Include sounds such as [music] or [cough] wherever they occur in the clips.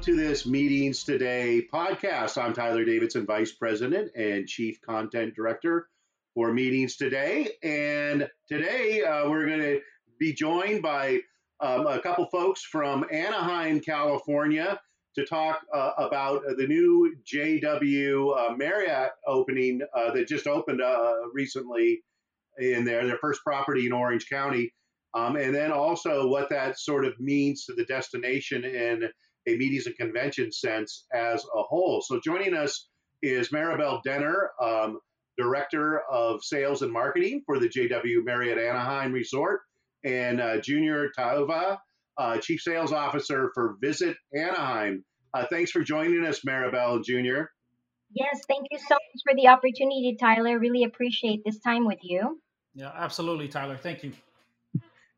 welcome to this Meetings Today podcast. I'm Tyler Davidson, Vice President and Chief Content Director for Meetings Today. And today uh, we're going to be joined by um, a couple folks from Anaheim, California, to talk uh, about the new JW uh, Marriott opening uh, that just opened uh, recently in their, their first property in Orange County. Um, and then also what that sort of means to the destination in a meetings and convention sense as a whole. So joining us is Maribel Denner, um, Director of Sales and Marketing for the JW Marriott Anaheim Resort, and uh, Junior Tauvaa, uh, Chief Sales Officer for Visit Anaheim. Uh, thanks for joining us, Maribel Junior. Yes, thank you so much for the opportunity, Tyler. Really appreciate this time with you. Yeah, absolutely, Tyler. Thank you.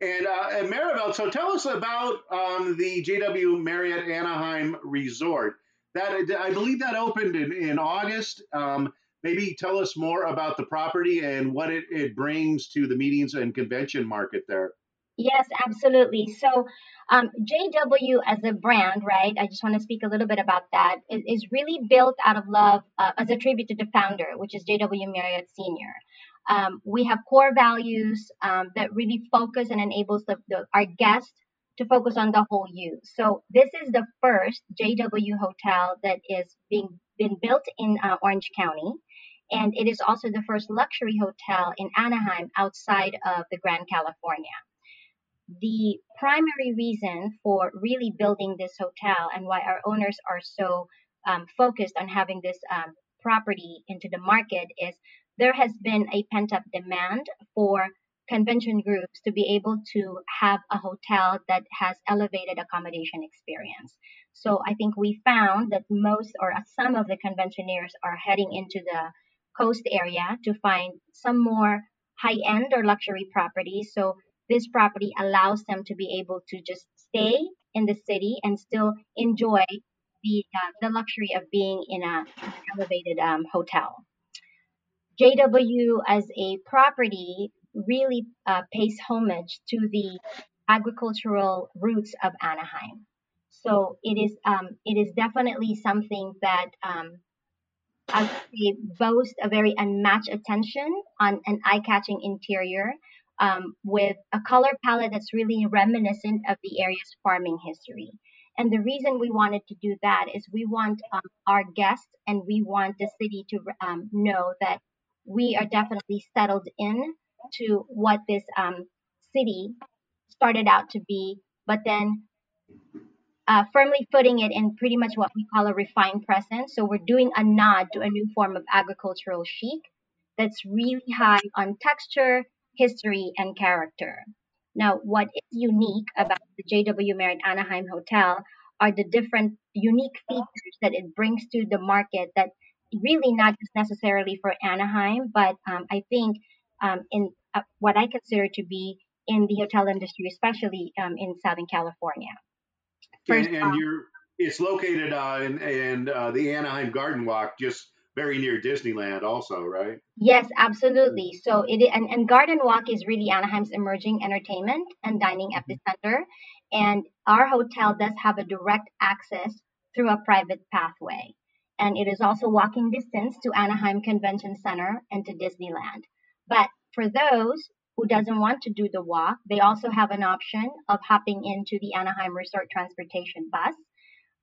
And, uh, and Maribel, so tell us about um, the JW Marriott Anaheim Resort. That I believe that opened in, in August. Um, maybe tell us more about the property and what it, it brings to the meetings and convention market there. Yes, absolutely. So, um, JW as a brand, right? I just want to speak a little bit about that. Is, is really built out of love uh, as a tribute to the founder, which is JW Marriott Senior. Um, we have core values um, that really focus and enables the, the, our guests to focus on the whole you. So this is the first JW hotel that is being been built in uh, Orange County, and it is also the first luxury hotel in Anaheim outside of the Grand Californian. The primary reason for really building this hotel and why our owners are so um, focused on having this um, property into the market is there has been a pent up demand for convention groups to be able to have a hotel that has elevated accommodation experience. So I think we found that most or some of the conventioneers are heading into the coast area to find some more high end or luxury properties. So this property allows them to be able to just stay in the city and still enjoy the uh, the luxury of being in a elevated um, hotel. JW as a property really uh, pays homage to the agricultural roots of Anaheim. So it is um, it is definitely something that um, I would boasts a very unmatched attention on an eye-catching interior um, with a color palette that's really reminiscent of the area's farming history. And the reason we wanted to do that is we want um, our guests and we want the city to um, know that we are definitely settled in to what this um, city started out to be, but then uh, firmly footing it in pretty much what we call a refined present. So we're doing a nod to a new form of agricultural chic that's really high on texture, history, and character. Now, what is unique about the JW Marriott Anaheim Hotel are the different unique features that it brings to the market that really not just necessarily for Anaheim, but um, I think um, in uh, what I consider to be in the hotel industry, especially um, in Southern California. First, and, and you're it's located uh, in, in uh, the Anaheim Garden Walk, just very near Disneyland, also, right? Yes, absolutely. So it and, and Garden Walk is really Anaheim's emerging entertainment and dining mm-hmm. epicenter, and our hotel does have a direct access through a private pathway and it is also walking distance to Anaheim Convention Center and to Disneyland. But for those who doesn't want to do the walk, they also have an option of hopping into the Anaheim Resort Transportation bus.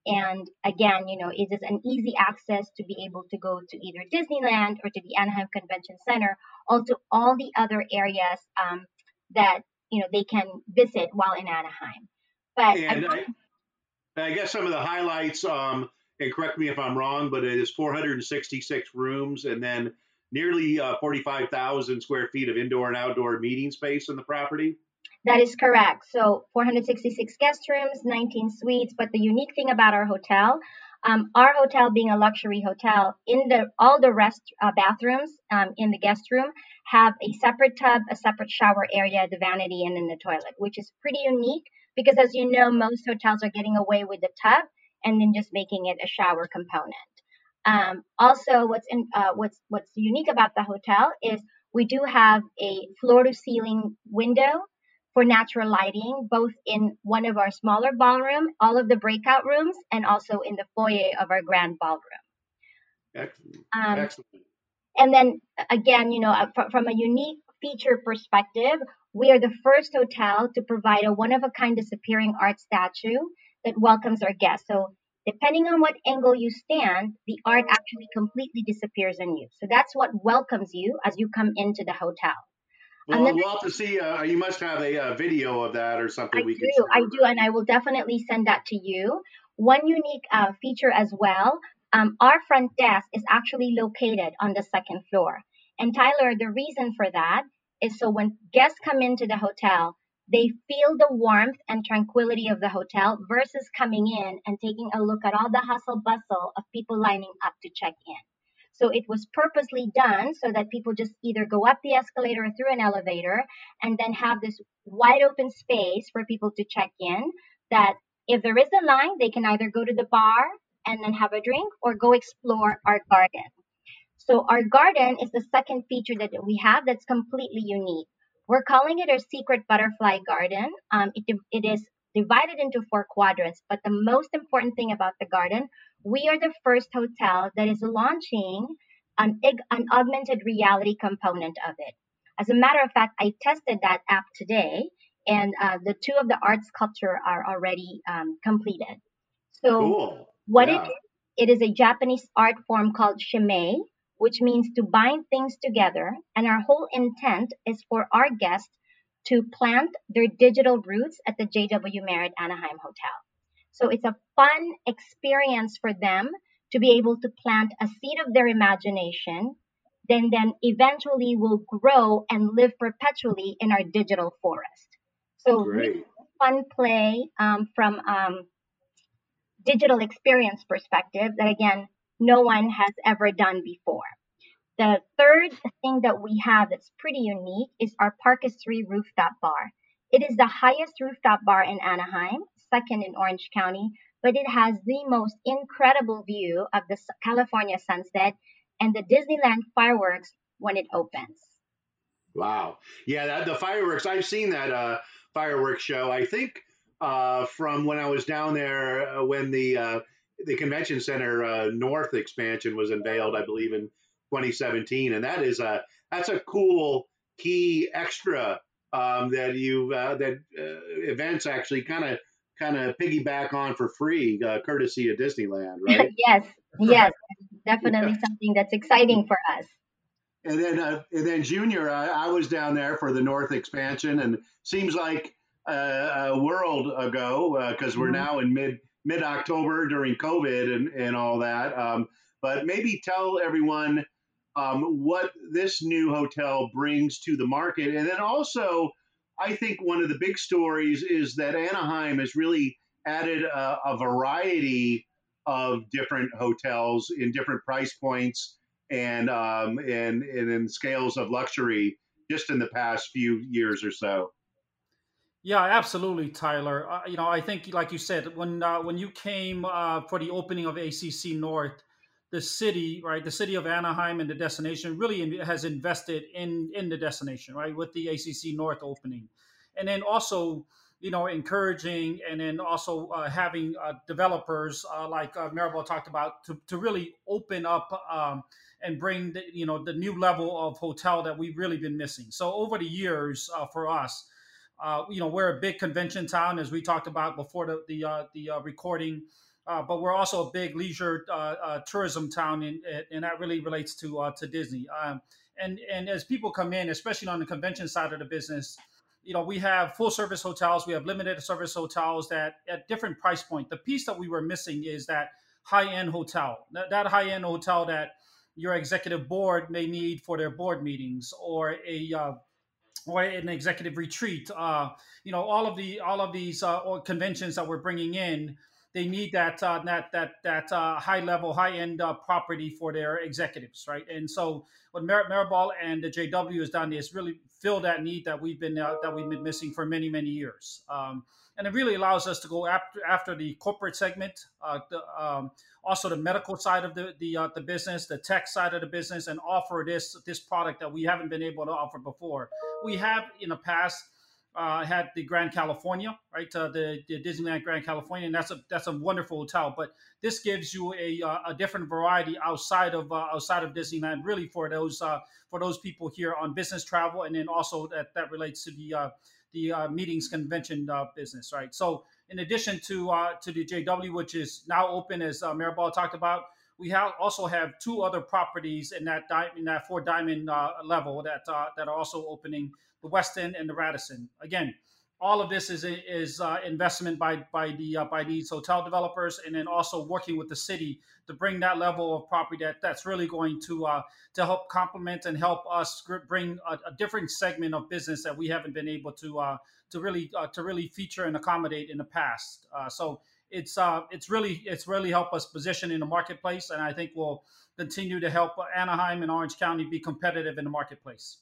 And again, you know, it is an easy access to be able to go to either Disneyland or to the Anaheim Convention Center, also all the other areas um, that you know they can visit while in Anaheim. But and I, I guess some of the highlights. Um, and correct me if I'm wrong, but it is 466 rooms and then nearly uh, 45,000 square feet of indoor and outdoor meeting space in the property. That is correct. So 466 guest rooms, 19 suites. But the unique thing about our hotel, um, our hotel being a luxury hotel, in the all the rest uh, bathrooms um, in the guest room have a separate tub, a separate shower area, the vanity, and then the toilet, which is pretty unique because, as you know, most hotels are getting away with the tub and then just making it a shower component. Um, also, what's in, uh, what's what's unique about the hotel is we do have a floor to ceiling window for natural lighting, both in one of our smaller ballroom, all of the breakout rooms, and also in the foyer of our grand ballroom. Excellent. Um, Excellent. And then again, you know, uh, from a unique feature perspective, we are the first hotel to provide a one of a kind disappearing art statue that welcomes our guests. So depending on what angle you stand, the art actually completely disappears on you. So that's what welcomes you as you come into the hotel. Well, then, we'll have to see. Uh, you must have a, a, video of that or something. I we do. I do, and I will definitely send that to you. One unique uh, feature as well. Um, our front desk is actually located on the second floor. And Tyler, the reason for that is so when guests come into the hotel, they feel the warmth and tranquility of the hotel versus coming in and taking a look at all the hustle bustle of people lining up to check in. So it was purposely done so that people just either go up the escalator or through an elevator and then have this wide open space for people to check in that if there is a line, they can either go to the bar and then have a drink or go explore our garden. So our garden is the second feature that we have that's completely unique. We're calling it our secret butterfly garden. Um, it, it is divided into four quadrants, but the most important thing about the garden, we are the first hotel that is launching an, an augmented reality component of it. As a matter of fact, I tested that app today, and uh, the two of the art sculpture are already um, completed. So, cool. what yeah. it is, it is a Japanese art form called shimei, which means to bind things together. And our whole intent is for our guests to plant their digital roots at the JW Marriott Anaheim Hotel. So it's a fun experience for them to be able to plant a seed of their imagination, then then eventually will grow and live perpetually in our digital forest. So really fun play um, from um, digital experience perspective that again no one has ever done before. The third thing that we have that's pretty unique is our Parkes 3 rooftop bar. It is the highest rooftop bar in Anaheim, second in Orange County, but it has the most incredible view of the California sunset and the Disneyland fireworks when it opens. Wow. Yeah, that, the fireworks, I've seen that uh, fireworks show. I think uh, from when I was down there uh, when the uh, the convention center uh, north expansion was unveiled, I believe in 2017, and that is a that's a cool key extra um, that you uh, that uh, events actually kind of kind of piggyback on for free, uh, courtesy of Disneyland, right? [laughs] yes, yes, definitely yeah. something that's exciting for us. And then, uh, and then, Junior, I, I, was down there for the North expansion, and seems like a world ago because uh, we're mm-hmm. now in mid mid October during COVID and and all that. Um, but maybe tell everyone um, what this new hotel brings to the market. And then also, I think one of the big stories is that Anaheim has really added a, a variety of different hotels in different price points and um, and and in scales of luxury just in the past few years or so. Yeah, absolutely, Tyler. Uh, you know, I think, like you said, when uh, when you came uh, for the opening of ACC North, the city, right, the city of Anaheim and the destination really has invested in in the destination, right, with the ACC North opening, and then also you know encouraging and then also uh, having uh, developers uh, like Maribel talked about to, to really open up um, and bring the, you know the new level of hotel that we've really been missing. So over the years for us. Uh, you know, we're a big convention town, as we talked about before the the, uh, the recording. Uh, but we're also a big leisure uh, uh, tourism town, and, and that really relates to uh, to Disney. Um, and and as people come in, especially on the convention side of the business, you know, we have full service hotels, we have limited service hotels that at different price point. The piece that we were missing is that high end hotel, that, that high end hotel that your executive board may need for their board meetings or a uh, or an executive retreat. Uh, you know, all of the all of these uh, conventions that we're bringing in they need that uh, that that that uh, high level, high end uh, property for their executives, right? And so what Mar- Maribel and the JW has done is really fill that need that we've been uh, that we've been missing for many many years. Um, and it really allows us to go after after the corporate segment, uh, the, um, also the medical side of the the, uh, the business, the tech side of the business, and offer this this product that we haven't been able to offer before. We have in the past uh, had the Grand Californian, right? Uh, the, the Disneyland Grand Californian, and that's a that's a wonderful hotel. But this gives you a, uh, a different variety outside of uh, outside of Disneyland, really for those for those people here on business travel, and then also that that relates to the uh, the meetings convention business, right? So in addition to to the JW, which is now open, as uh, talked about, we have also have two other properties in that di- in that four diamond level that that are also opening the Westin and the Radisson. Again, all of this is is uh, investment by by the uh, by these hotel developers, and then also working with the city to bring that level of property that that's really going to uh, to help complement and help us bring a, a, different segment of business that we haven't been able to uh, to really uh, to really feature and accommodate in the past. Uh, so it's it's really it's really helped us position in the marketplace, and I think will continue to help Anaheim and Orange County be competitive in the marketplace.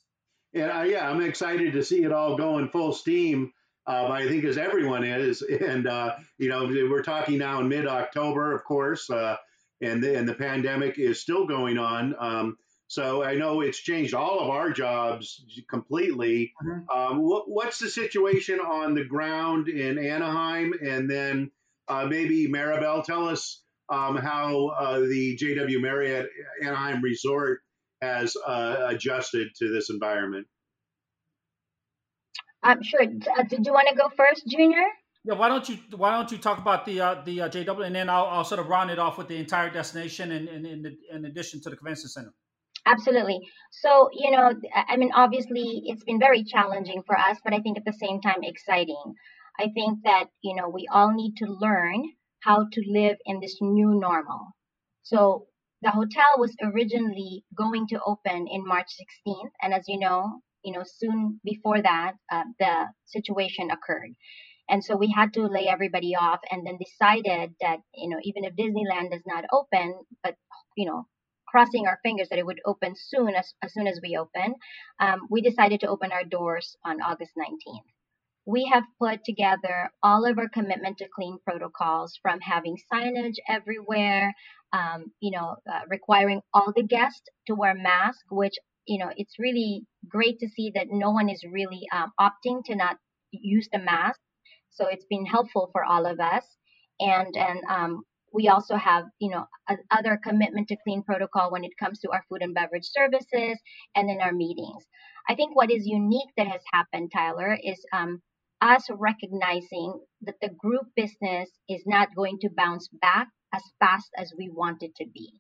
Uh, yeah, I'm excited to see it all going full steam. Uh, I think as everyone is, [laughs] and uh, you know, we're talking now in mid-October, of course, uh, and the, and the pandemic is still going on. Um, so I know it's changed all of our jobs completely. Mm-hmm. Um, what, what's the situation on the ground in Anaheim, and then uh, maybe Maribel, tell us um, how uh, the JW Marriott Anaheim Resort has uh, adjusted to this environment? Um, sure. Uh, did you want to go first, Junior? Yeah. Why don't you Why don't you talk about the uh, the uh, JW, and then I'll, I'll sort of round it off with the entire destination, and in, in, in, in addition to the convention center. Absolutely. So, you know, I mean, obviously, it's been very challenging for us, but I think at the same time exciting. I think that, you know, we all need to learn how to live in this new normal. So, the hotel was originally going to open in March 16th, and as you know, you know, soon before that, uh, the situation occurred. And so we had to lay everybody off and then decided that, you know, even if Disneyland does not open, but, you know, crossing our fingers that it would open soon as, as soon as we open, um, we decided to open our doors on August 19th we have put together all of our commitment to clean protocols from having signage everywhere, um, you know, uh, requiring all the guests to wear masks, which, you know, it's really great to see that no one is really um, opting to not use the mask. So it's been helpful for all of us. And, and um, we also have, you know, other commitment to clean protocol when it comes to our food and beverage services and in our meetings. I think what is unique that has happened, Tyler, is um, us recognizing that the group business is not going to bounce back as fast as we want it to be.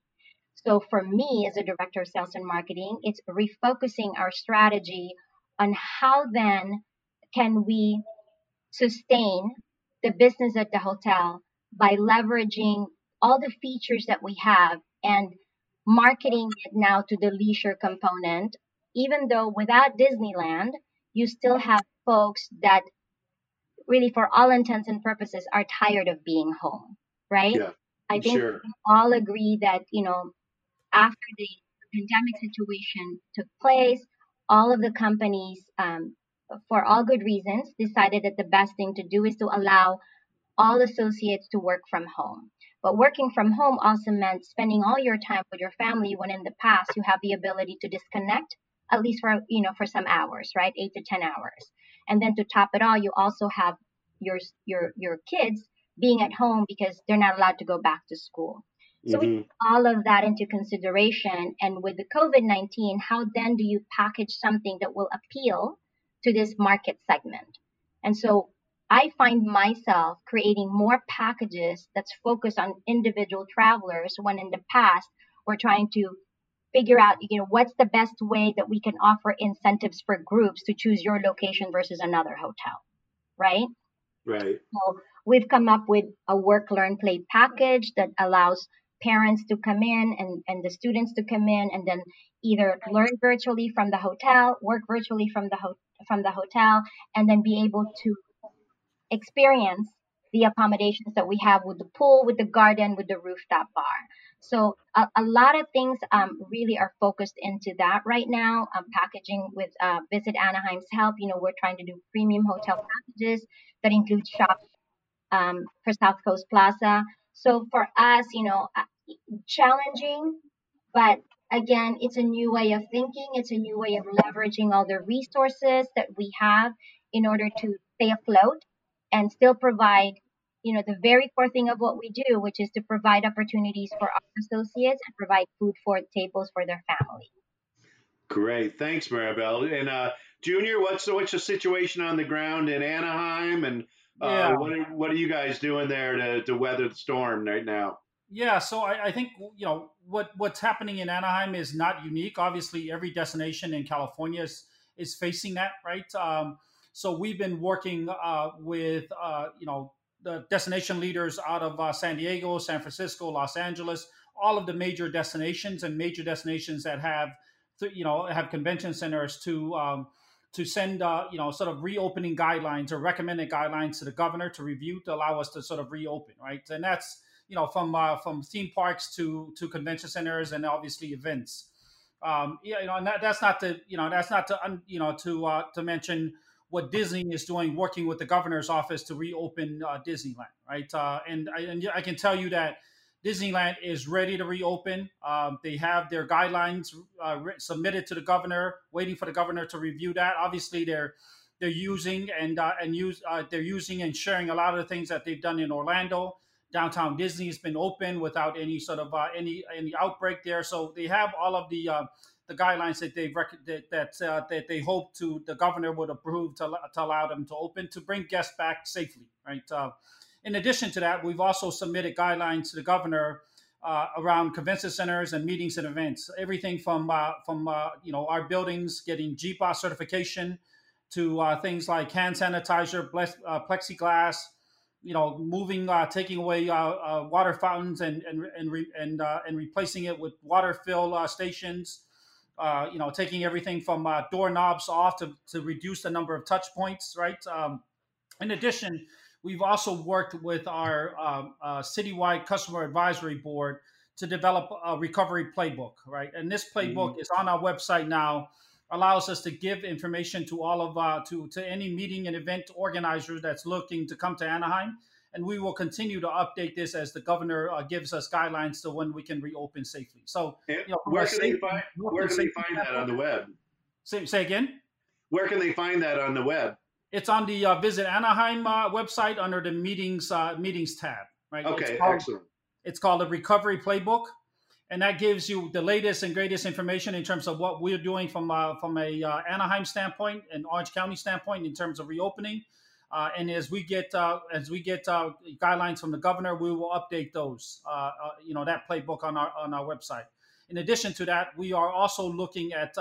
So for me as a director of sales and marketing, it's refocusing our strategy on how then can we sustain the business at the hotel by leveraging all the features that we have and marketing it now to the leisure component, even though without Disneyland, you still have folks that really, for all intents and purposes, are tired of being home, right? Yeah, I think sure. we all agree that, you know, after the pandemic situation took place, all of the companies, um, for all good reasons, decided that the best thing to do is to allow all associates to work from home. But working from home also meant spending all your time with your family when in the past you have the ability to disconnect at least for you know for some hours, right? 8 to 10 hours. And then to top it all, you also have your your your kids being at home because they're not allowed to go back to school. So mm-hmm. we take all of that into consideration. And with the COVID 19, how then do you package something that will appeal to this market segment? And so I find myself creating more packages that's focused on individual travelers when in the past we're trying to figure out, you know, what's the best way that we can offer incentives for groups to choose your location versus another hotel, right? Right. So we've come up with a work, learn, play package that allows parents to come in and, and the students to come in and then either learn virtually from the hotel, work virtually from the ho- from the hotel, and then be able to experience the accommodations that we have with the pool, with the garden, with the rooftop bar. So a, a lot of things um, really are focused into that right now. Um, packaging with uh, Visit Anaheim's help, you know, we're trying to do premium hotel packages that include shop um, for South Coast Plaza. So for us, you know, uh, challenging, but again, it's a new way of thinking. It's a new way of leveraging all the resources that we have in order to stay afloat and still provide, you know, the very core thing of what we do, which is to provide opportunities for our associates and provide food for tables for their family. Great, thanks, Maribel. And uh, Junior, what's the, what's the situation on the ground in Anaheim, and uh, yeah. what are, what are you guys doing there to, to weather the storm right now? Yeah, so I, I, think you know what what's happening in Anaheim is not unique. Obviously, every destination in California is is facing that, right? Um, so we've been working uh, with uh, you know the destination leaders out of uh, San Diego, San Francisco, Los Angeles, all of the major destinations and major destinations that have you know have convention centers to um, to send uh, you know sort of reopening guidelines or recommended guidelines to the governor to review to allow us to sort of reopen, right? And that's you know from uh, from theme parks to to convention centers and obviously events. Um, yeah, you know, and that, that's not to you know that's not to you know to uh, to mention what Disney is doing, working with the governor's office to reopen uh, Disneyland, right? Uh, and, I, and I can tell you that Disneyland is ready to reopen. Um, they have their guidelines uh, submitted to the governor, waiting for the governor to review that. Obviously, they're they're using and uh, and use uh, they're using and sharing a lot of the things that they've done in Orlando downtown Disney's been open without any sort of uh, any any outbreak there. So they have all of the uh, the guidelines that they've rec- that that, uh, that they hope to the governor would approve to, to allow them to open to bring guests back safely. Right. Uh, in addition to that, we've also submitted guidelines to the governor. Uh, around convention centers and meetings and events, everything from uh, from you know our buildings getting GBAC certification to things like hand sanitizer, plexiglass, you know, moving, uh, taking away uh, uh, water fountains and and and re- and, uh, and replacing it with water fill uh, stations. Uh, you know, taking everything from doorknobs off to, to reduce the number of touch points. Right. Um, in addition, we've also worked with our um, citywide customer advisory board to develop a recovery playbook. Right, and this playbook mm-hmm. is on our website now allows us to give information to all of uh, to to any meeting and event organizer that's looking to come to Anaheim. And we will continue to update this as the governor uh, gives us guidelines to when we can reopen safely. So, you know, where can they find where can they find that on the web? Say, say again. Where can they find that on the web? It's on the uh, Visit Anaheim uh, website under the meetings uh, meetings tab. Right. Okay. It's called, excellent. It's called the Recovery Playbook and that gives you the latest and greatest information in terms of what we're doing from uh, from a uh, Anaheim standpoint and Orange County standpoint in terms of reopening. Uh, and as we get uh, as we get uh, guidelines from the governor, we will update those. Uh, you know that playbook on our on our website. In addition to that, we are also looking at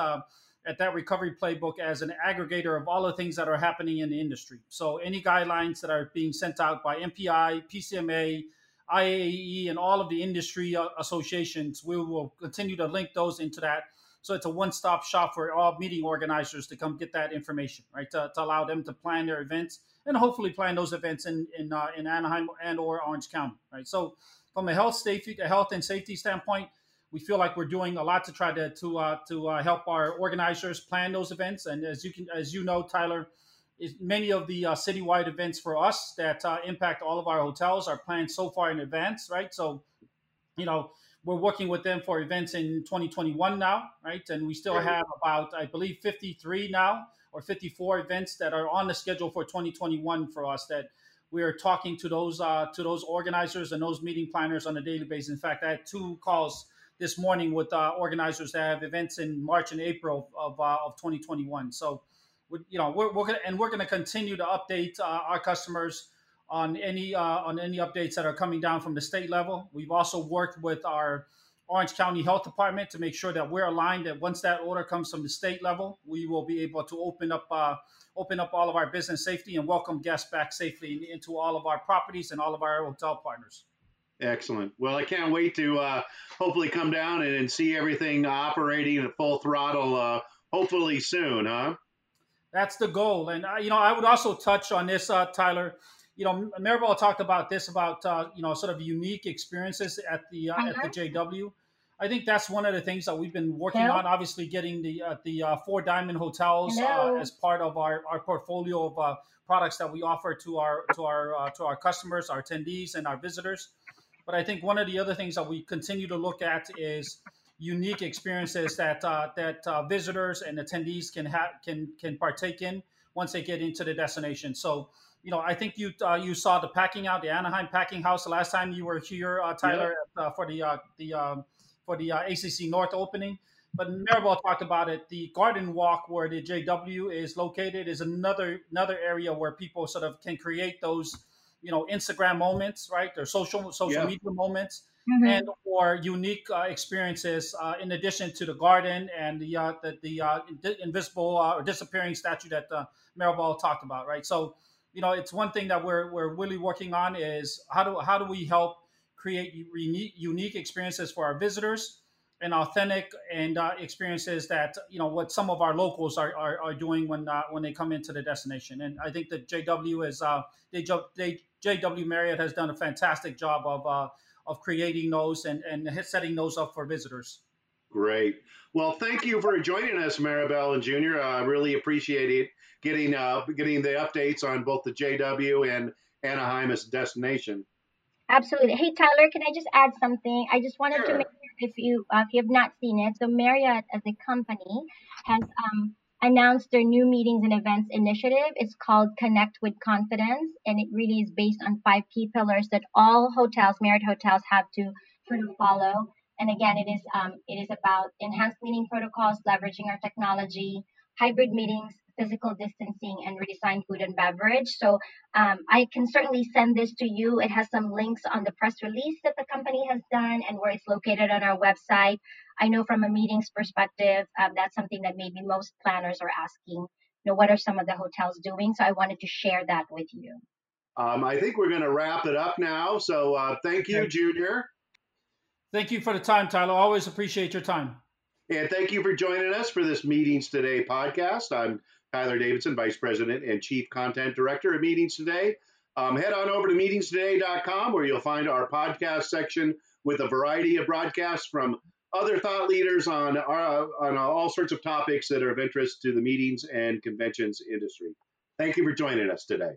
at that recovery playbook as an aggregator of all the things that are happening in the industry. So any guidelines that are being sent out by MPI, PCMA, IAEE and all of the industry uh, associations. We will continue to link those into that. So it's a one-stop shop for all meeting organizers to come get that information, right? To, to allow them to plan their events and hopefully plan those events in in, uh, in Anaheim and or Orange County, right? So from a health safety, a health and safety standpoint, we feel like we're doing a lot to try to to uh, to uh, help our organizers plan those events. And as you can, as you know, Tyler, is many of the uh, citywide events for us that uh, impact all of our hotels are planned so far in advance, right? So, you know, we're working with them for events in 2021 now, right? And we still have about, I believe, 53 now or 54 events that are on the schedule for 2021 for us that we are talking to those uh, to those organizers and those meeting planners on a daily basis. In fact, I had two calls this morning with uh, organizers that have events in March and April of, uh, of 2021. So you know, we're, we're gonna, and we're going to continue to update uh, our customers on any uh, on any updates that are coming down from the state level. We've also worked with our Orange County Health Department to make sure that we're aligned. That once that order comes from the state level, we will be able to open up uh, open up all of our business safety and welcome guests back safely into all of our properties and all of our hotel partners. Excellent. Well, I can't wait to uh, hopefully come down and, and, see everything operating at full throttle. Uh, hopefully soon, huh? That's the goal. And, uh, you know, I would also touch on this, uh, Tyler. You know, Maribel talked about this about, uh, you know, sort of unique experiences at the uh, at the uh-huh. JW. I think that's one of the things that we've been working Hello? on. Obviously, getting the uh, the uh, four diamond hotels uh, as part of our, our portfolio of uh, products that we offer to our to our uh, to our customers, our attendees, and our visitors. But I think one of the other things that we continue to look at is unique experiences that uh, that uh, visitors and attendees can have can can partake in once they get into the destination. So, you know, I think you uh, you saw the packing out the Anaheim Packing House the last time you were here, uh, Tyler, yeah. for the the um, for the ACC North opening. But Maribel talked about it. The Garden Walk, where the JW is located, is another another area where people sort of can create those, you know, Instagram moments, right? Their social social yeah. media moments, mm-hmm. and or unique uh, experiences uh, in addition to the garden and the uh, the, the uh, invisible uh, or disappearing statue that uh, Maribel talked about, right? So, you know, it's one thing that we're we're really working on is how do how do we help create unique unique experiences for our visitors and authentic and uh, experiences that you know what some of our locals are, are, are doing when uh, when they come into the destination. And I think that JW is uh, they, joke they, JW Marriott has done a fantastic job of uh, of creating those and and setting those up for visitors. Great. Well, thank you for joining us, Maribel and Junior. I really appreciate it getting uh, getting the updates on both the JW and Anaheim as a destination. Absolutely. Hey Tyler, can I just add something? I just wanted sure. to make sure if you uh, if you have not seen it, so Marriott as a company has um, announced their new meetings and events initiative. It's called Connect with Confidence, and it really is based on five key pillars that all hotels, Marriott hotels, have to sort of follow. And again, it is um, it is about enhanced meeting protocols, leveraging our technology, hybrid meetings, physical distancing and redesigned food and beverage. So um, I can certainly send this to you. It has some links on the press release that the company has done and where it's located on our website. I know from a meetings perspective, um, that's something that maybe most planners are asking. You know, what are some of the hotels doing? So I wanted to share that with you. Um, I think we're going to wrap it up now. So uh, thank you, Junior. Thank you for the time, Tyler. Always appreciate your time. And thank you for joining us for this Meetings Today podcast. I'm Tyler Davidson, Vice President and Chief Content Director at Meetings Today. Um, head on over to meetingstoday.com where you'll find our podcast section with a variety of broadcasts from other thought leaders on, uh, on all sorts of topics that are of interest to the meetings and conventions industry. Thank you for joining us today.